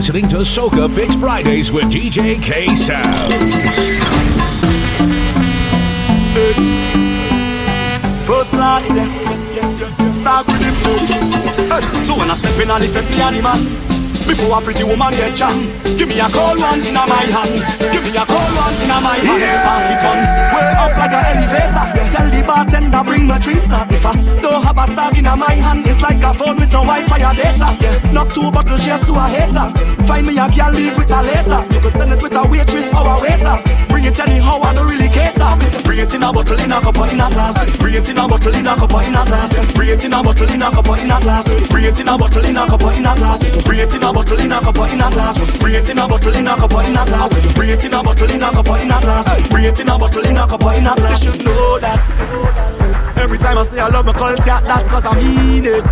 listening to Soca Fix Fridays with DJ K Sound. First class. Start with the flow. So when I step in, I lift up the animal. Before a pretty woman get jam Give me a cold one in my hand Give me a cold one in my hand yeah. Party fun Way up like an elevator Tell the bartender bring my drinks not if I don't have a stag in my hand It's like a phone with no Wi-Fi or data yeah. Knock two bottles just to a hater Find me a girl leave with a later You can send it with a waitress or a waiter Bring it anyhow I don't really cater Bring it in a bottle in a cup or in a glass Bring it in a bottle in a cup or in a glass Bring it in a bottle in a cup or in a glass Bring it in a bottle in a cup or in a glass Bring it in a bottle in a cup in a glass. Bring it in a bottle in a cup in a glass. Bring it in a bottle in a cup in a glass. Bring it in a bottle in a cup in a glass. You should know that. Every time I say I love my culture, that's cause I mean it.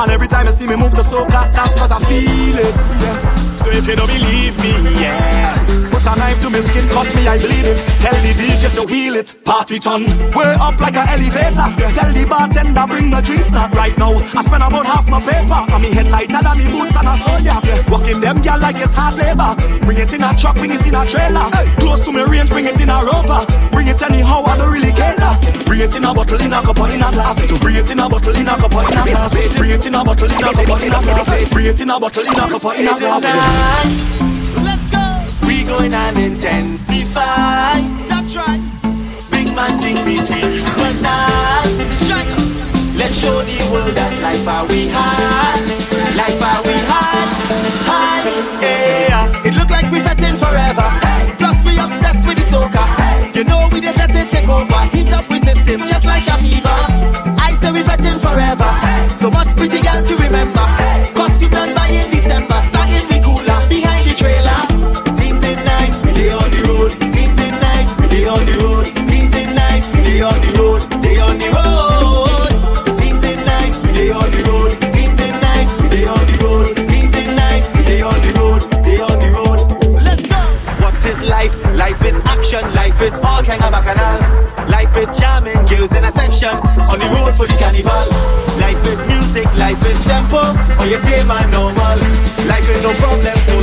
And every time you see me move the soca, that's cause I feel it. Yeah. So if you don't believe me, yeah. Put a knife to my skin, cut me, I bleed it. Tell the DJ to wheel it, party ton. We're up like an elevator. Tell the bartender bring my drinks not right now. I spend about half my paper, and me head tighter than me boots and a soldier. Walking them girl like it's hard labor. Bring it in a truck, bring it in a trailer. Close to me range, bring it in a rover. Bring it anyhow, I don't really cater. Bring it in a bottle, in a cup, in a glass. Bring it in a bottle, in a cup, in a glass. Bring it in a bottle, in a cup, in a glass. Bring it in a bottle, in a cup, in a glass going and intensify. That's right. Big man thing between you and I. Let's show the world that life are we high. Life are we high. High. Yeah. It look like we fetting forever. Plus we obsessed with the soca. You know we just let it take over. Heat up with system just like a fever. I say we fetting forever. So much pretty kind of bacchanal. Life is charming, girls in a section on the road for the carnival. Life is music, life is tempo, or you take my normal. Life is no problem, so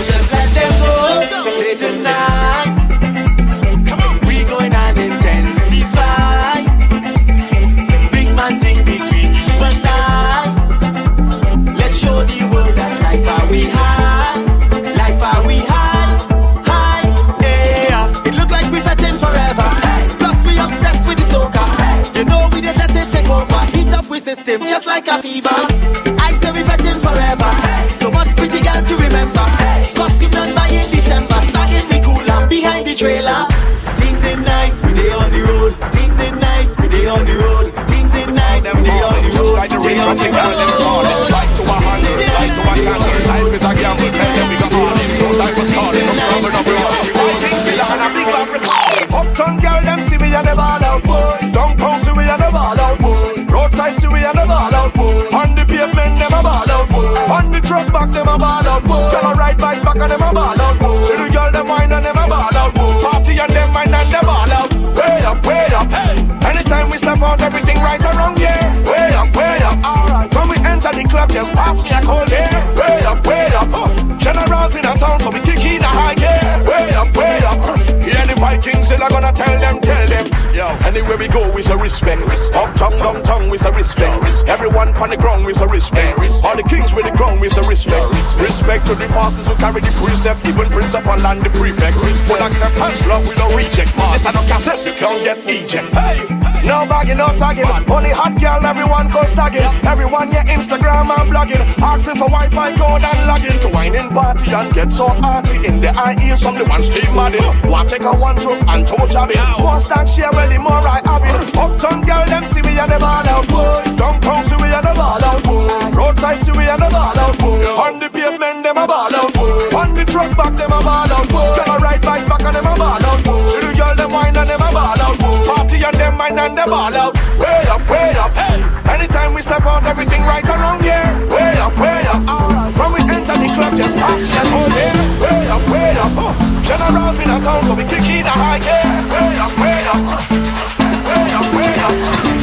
go, we say respect. Respect to the fastest who carry the precept, even principal and the prefect. Full acceptance, love, we don't reject. This I don't cassette, you can't get eject. Hey, no bagging, no tagging. Only hot girl, everyone goes tagging. Everyone, yeah, Instagram and blogging. Asking for Wi-Fi code and logging to wine in party and get so hearty in the eye IEs from the one Steve Madden. Want take a one trip and toe jobbing. Once that share, well, the more I have it. Uptown girl, them see me and the ball out, boy. Downtown see we and the ball out, boy. Roadside see we and the ball out, boy. On the pavement, them a ball out. On the truck back, them a ball out. Tell a ride bike back and them a ball out. See the girl, them wine and them a ball out. Party and them mind and them ball out. Way up, way up, hey. Anytime we step out, everything right around here. Way up, way up. Alright. From we enter the club, just pass and hold. Way up, way up. Oh. Generals in a town, so we kick in a high gear. Way up, way up. Way up, way up.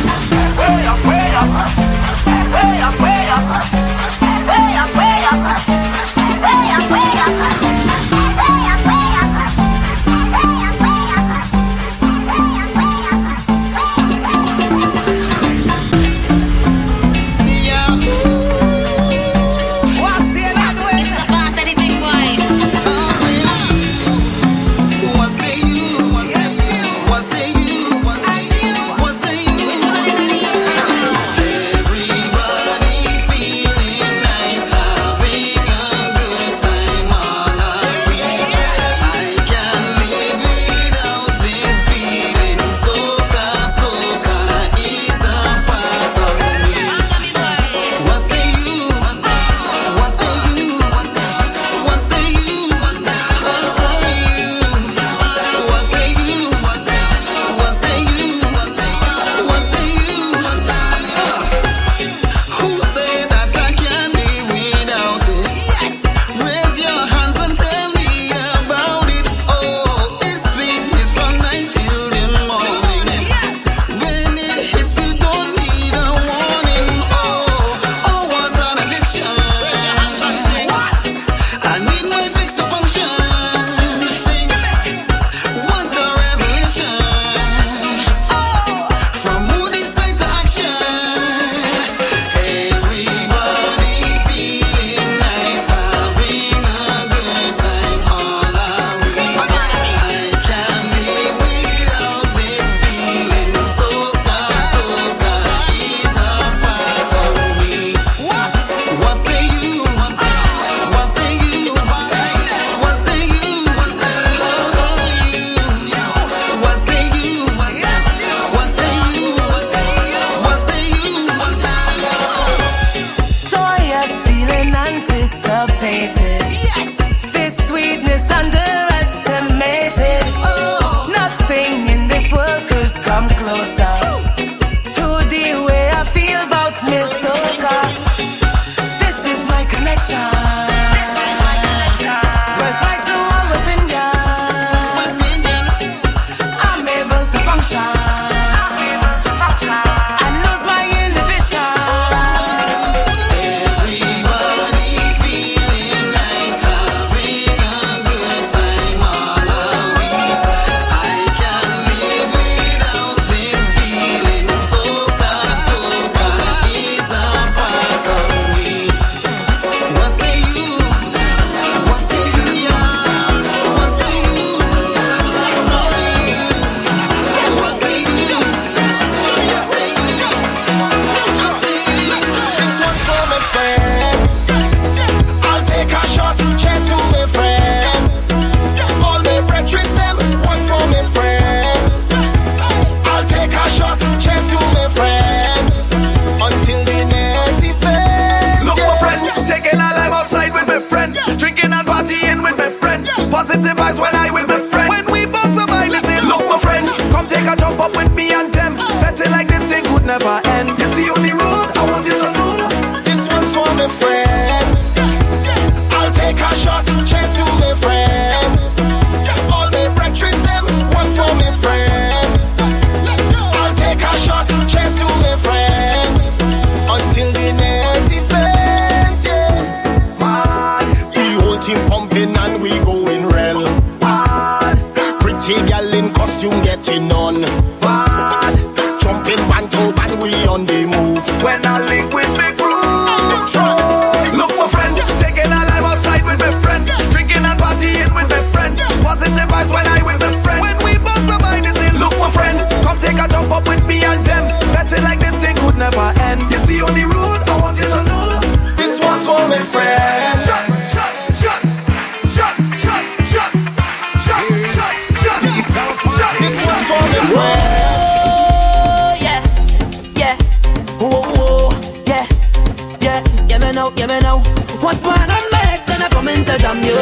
adam ya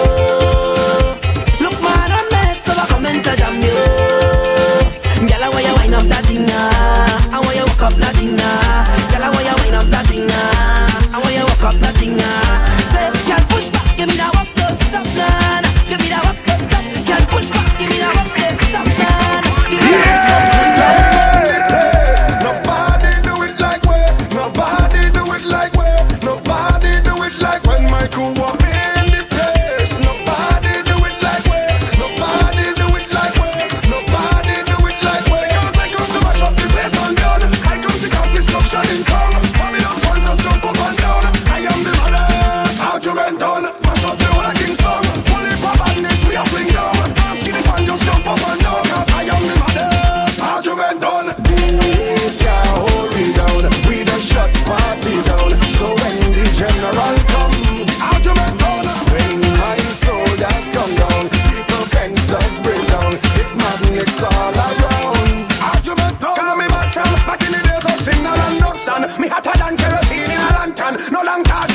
long time.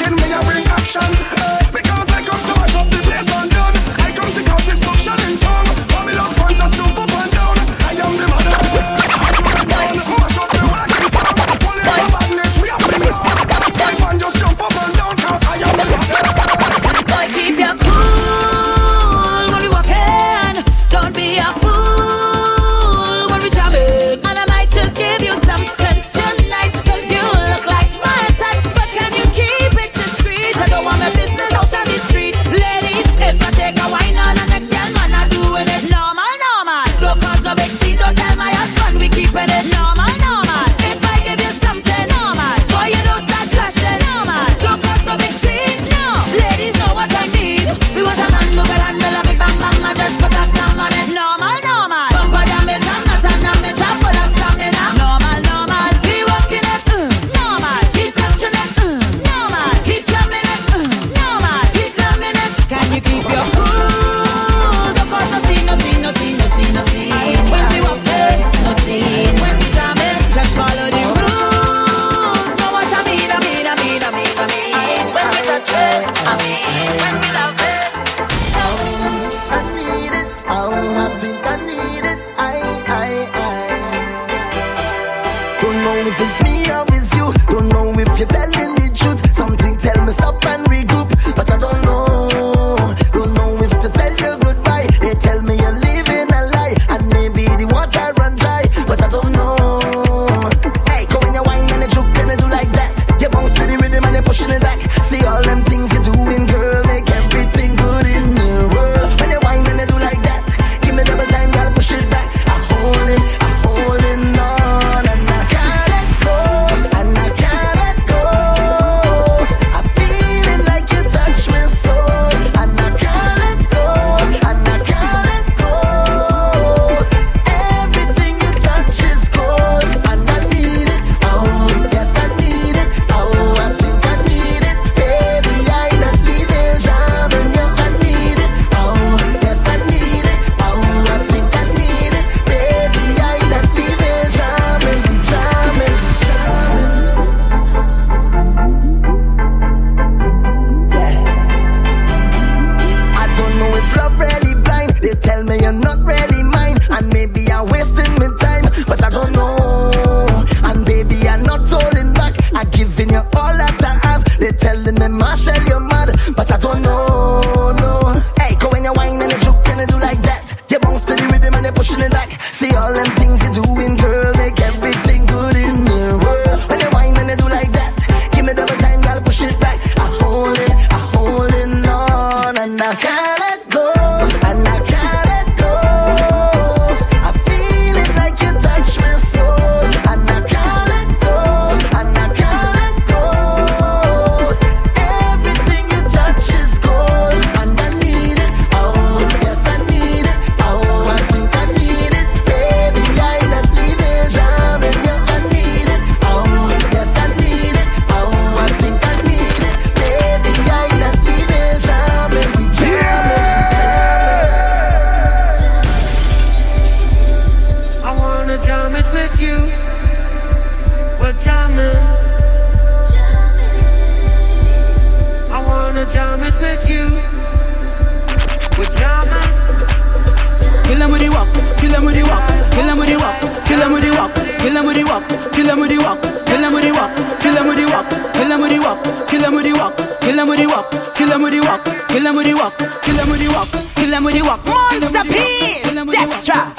Kill them with the walk, kill them with the walk, kill them with the walk, kill them with the walk. Monster P, Destra.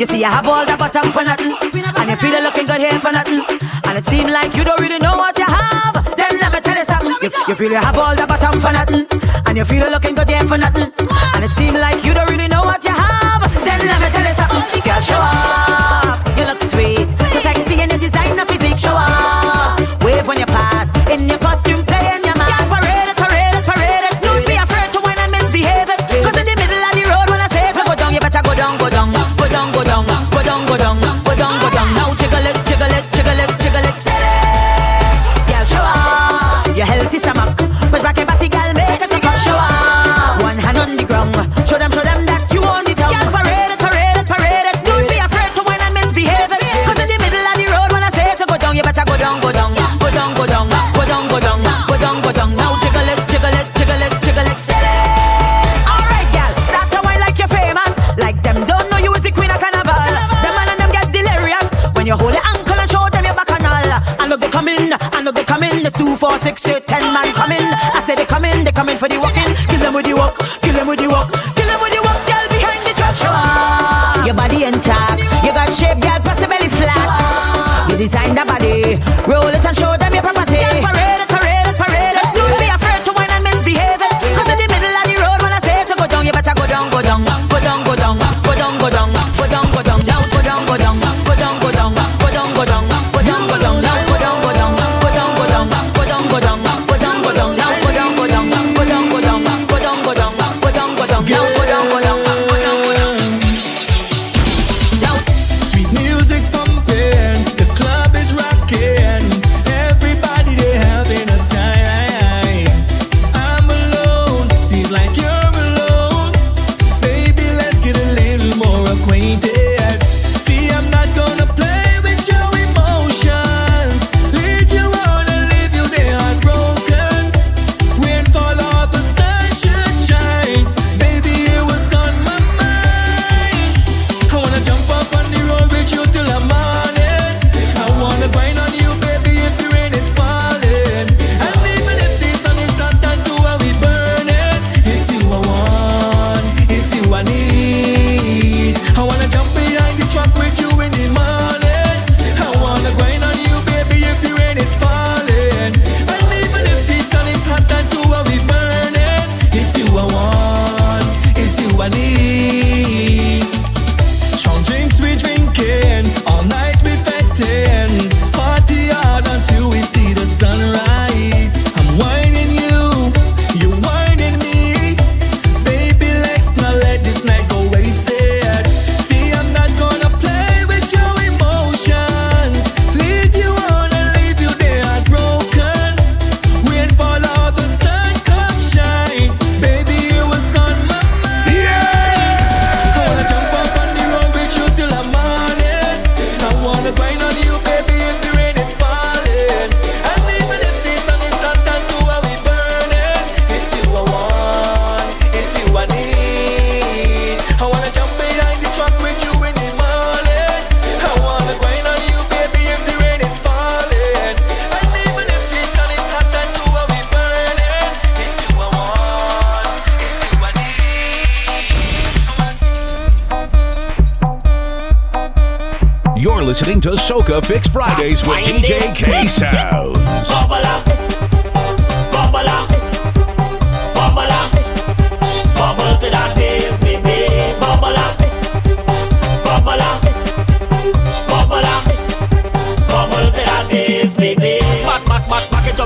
You see, I have all the bottom for nothing, and you feel the looking good here for nothing, and it seems like you don't really know what you have. Then let me tell you something. You, you feel you have all the bottom for nothing, and you feel the looking good here for nothing, and it seems like you don't really know what you have. Then let me tell you something. Girl, show up.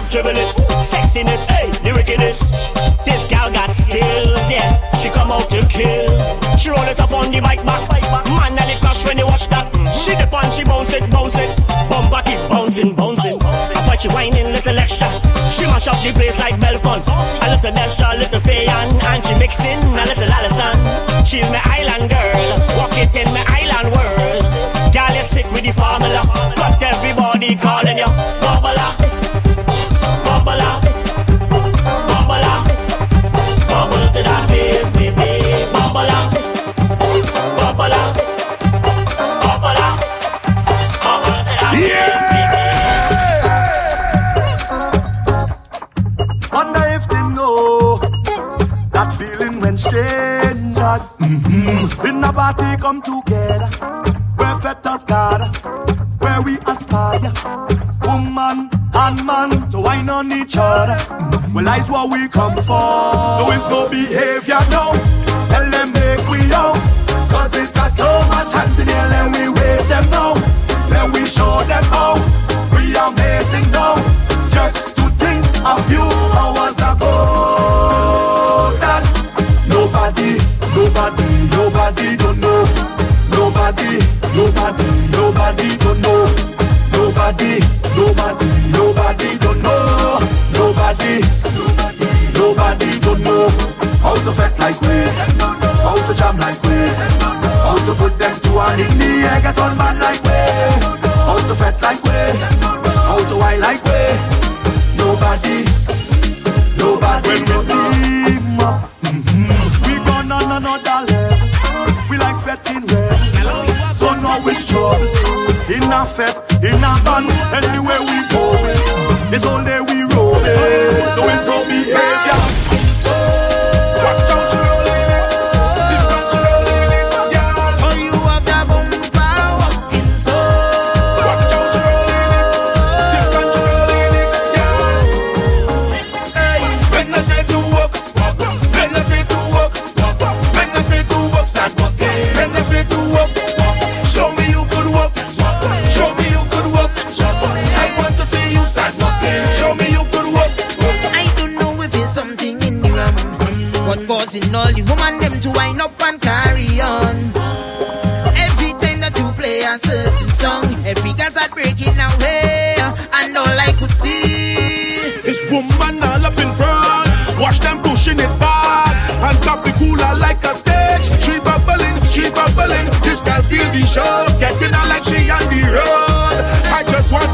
up, dribble it. Sexiness, hey, lyricness. This gal got skills, yeah. She come out to kill. She roll it up on the bike back. Man, and it crash when they watch that. Mm. She the punch, she bounce it, bounce it. Bumba keep bouncing, bouncing. I thought she whining little extra. She mash up the place like Belfont. A little Destra, a little Fay-Ann, and she mixing a little Alison. She's my island girl. Walk it in my island world. Gal, you sick with the formula, but everybody calling you. strangers. Mm-hmm. In a party come together, where fetters gather, where we aspire, woman and man to wine on each other. Mm-hmm. Well, that's what we come for. So it's no behavior now. Tell them make we out, cause it's a so much hands in here air we wait. And in the air get on man like way. Out to fet like way. Out to wild like way. Nobody Nobody When we team up. Mm-hmm. We gone on another level. We like fetting well. So now we strong In eh? a fet, in a band anywhere. In all the woman them to wind up and carry on. Every time that you play a certain song, every girl start breaking away, and all I could see is woman all up in front. Watch them pushing it back, and top the cooler like a stage. She bubbling, she bubbling. This girl still be sure, getting all like she on the road. I just want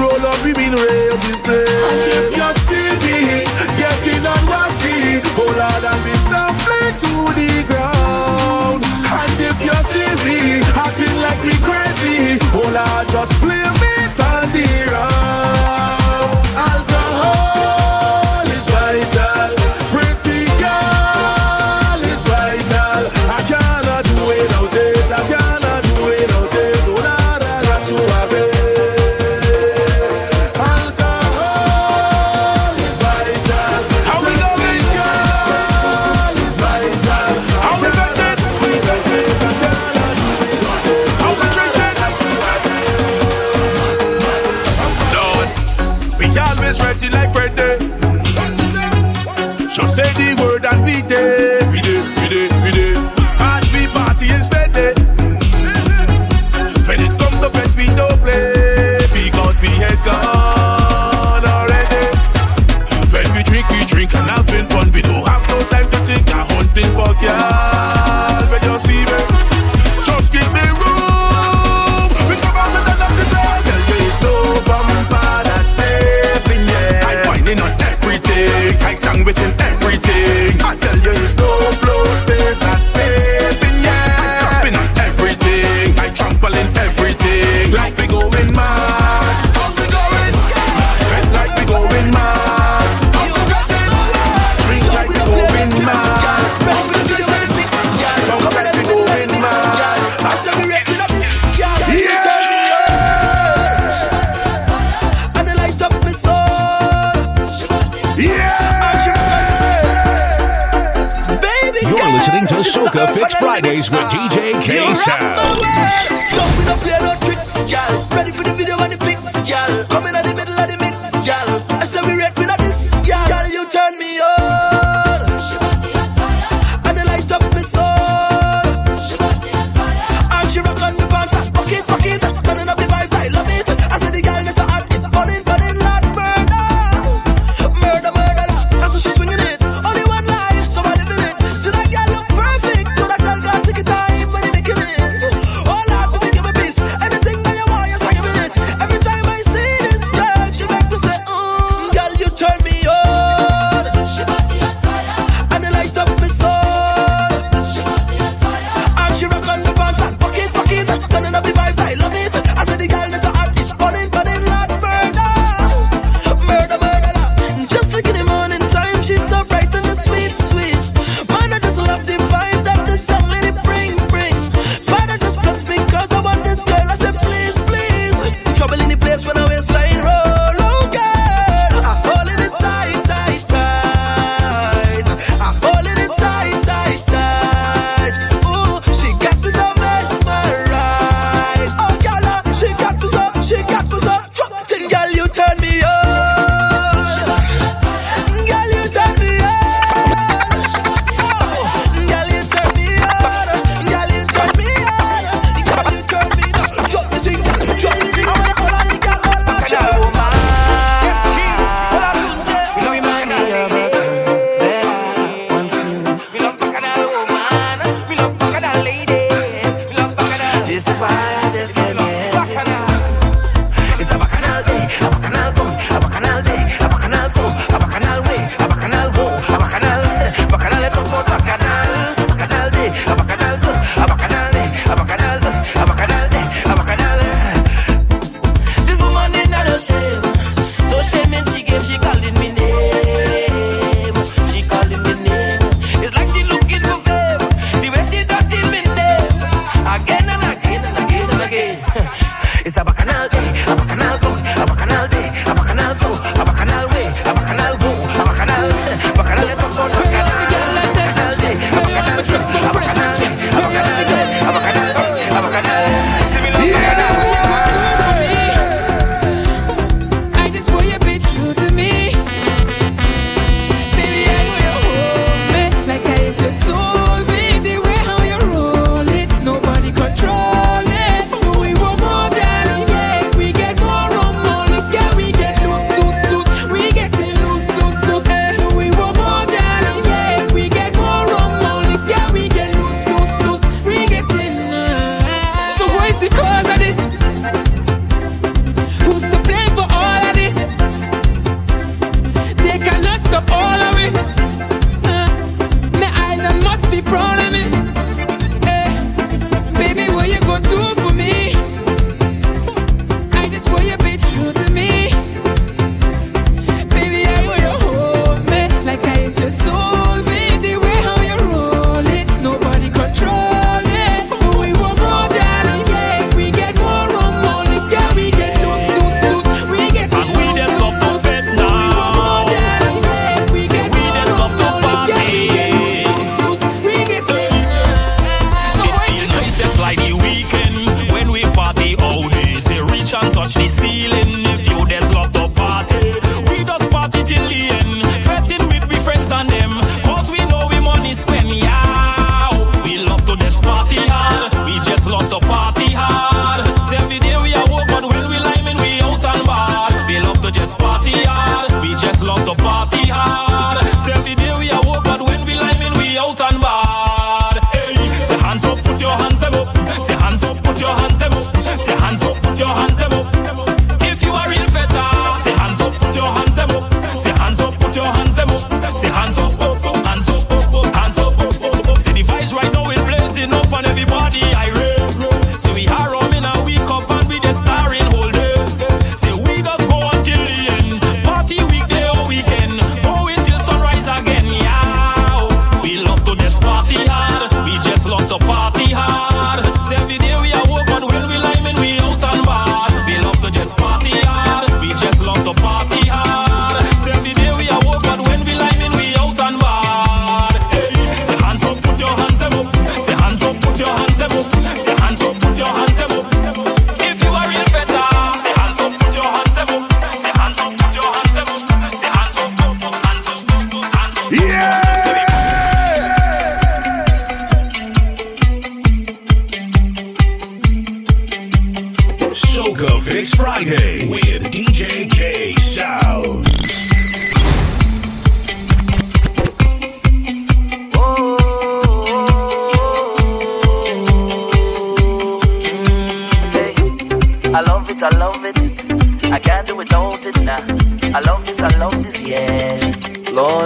roll up, we been raised this day. Just see me getting on under sea. Oh Lord, and be stumbling to the ground. And if you see me acting like we crazy, oh Lord, just blame me.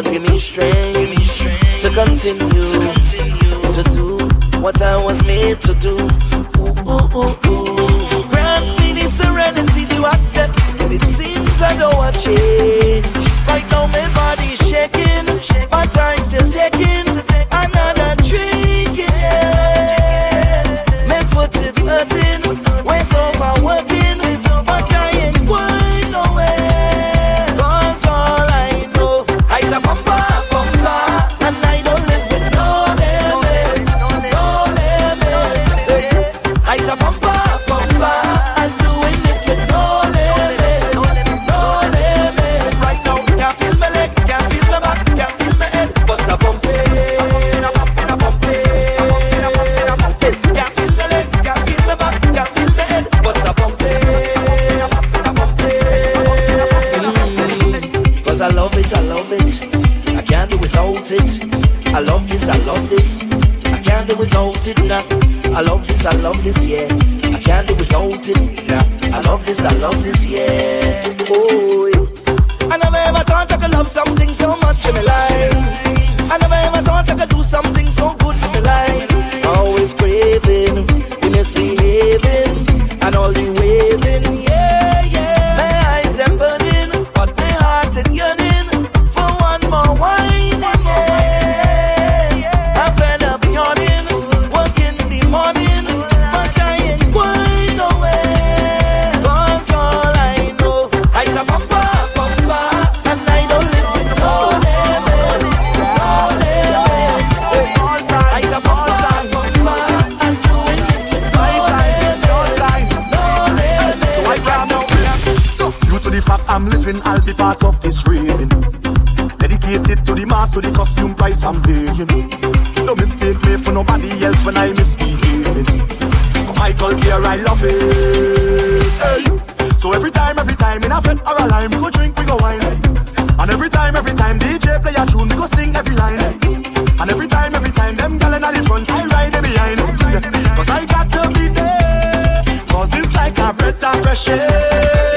Give me strength to continue to do what I was made to do. Ooh, ooh, ooh, Grant me the serenity to accept it seems I don't want change. Right now, my body without it now. I love this, I love this, yeah. I can't do without it now. I love this, I love this, yeah. Oh, yeah. I never ever thought I could love something so much in my life. I never ever part of this raving. Dedicated to the mass, so the costume price I'm paying. No mistake made for nobody else when I misbehaving. But my culture, I love it. Hey. So every time, every time, in a fete or a lime, we go drink, we go wine. And every time, every time, DJ play a tune, we go sing every line. And every time, every time, them gal in the front, I ride it behind. Cause I got to be there. Cause it's like a breath of fresh air.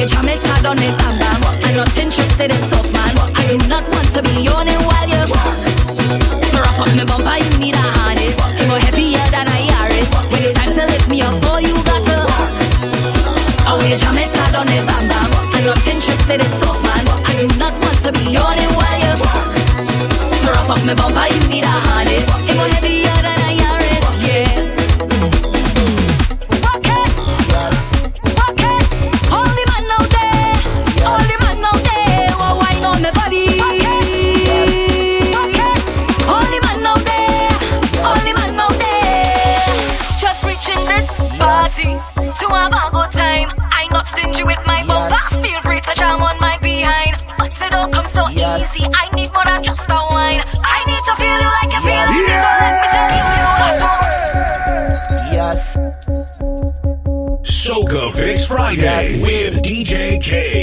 I'm it, hard on it, I'm. I'm not interested in soft man. I do not want to be yawning while you walk. So rough on me bumper, you need a harness. You're more heavier than a are. When it's time to lift me up, boy, you got to walk. Oh, I wage, I'm it, I done it, bam bam. I'm not interested in soft man. I do not want to be yawning while you walk. So rough on me bumper, you need a harness. You're more heavier Yes. with DJ K.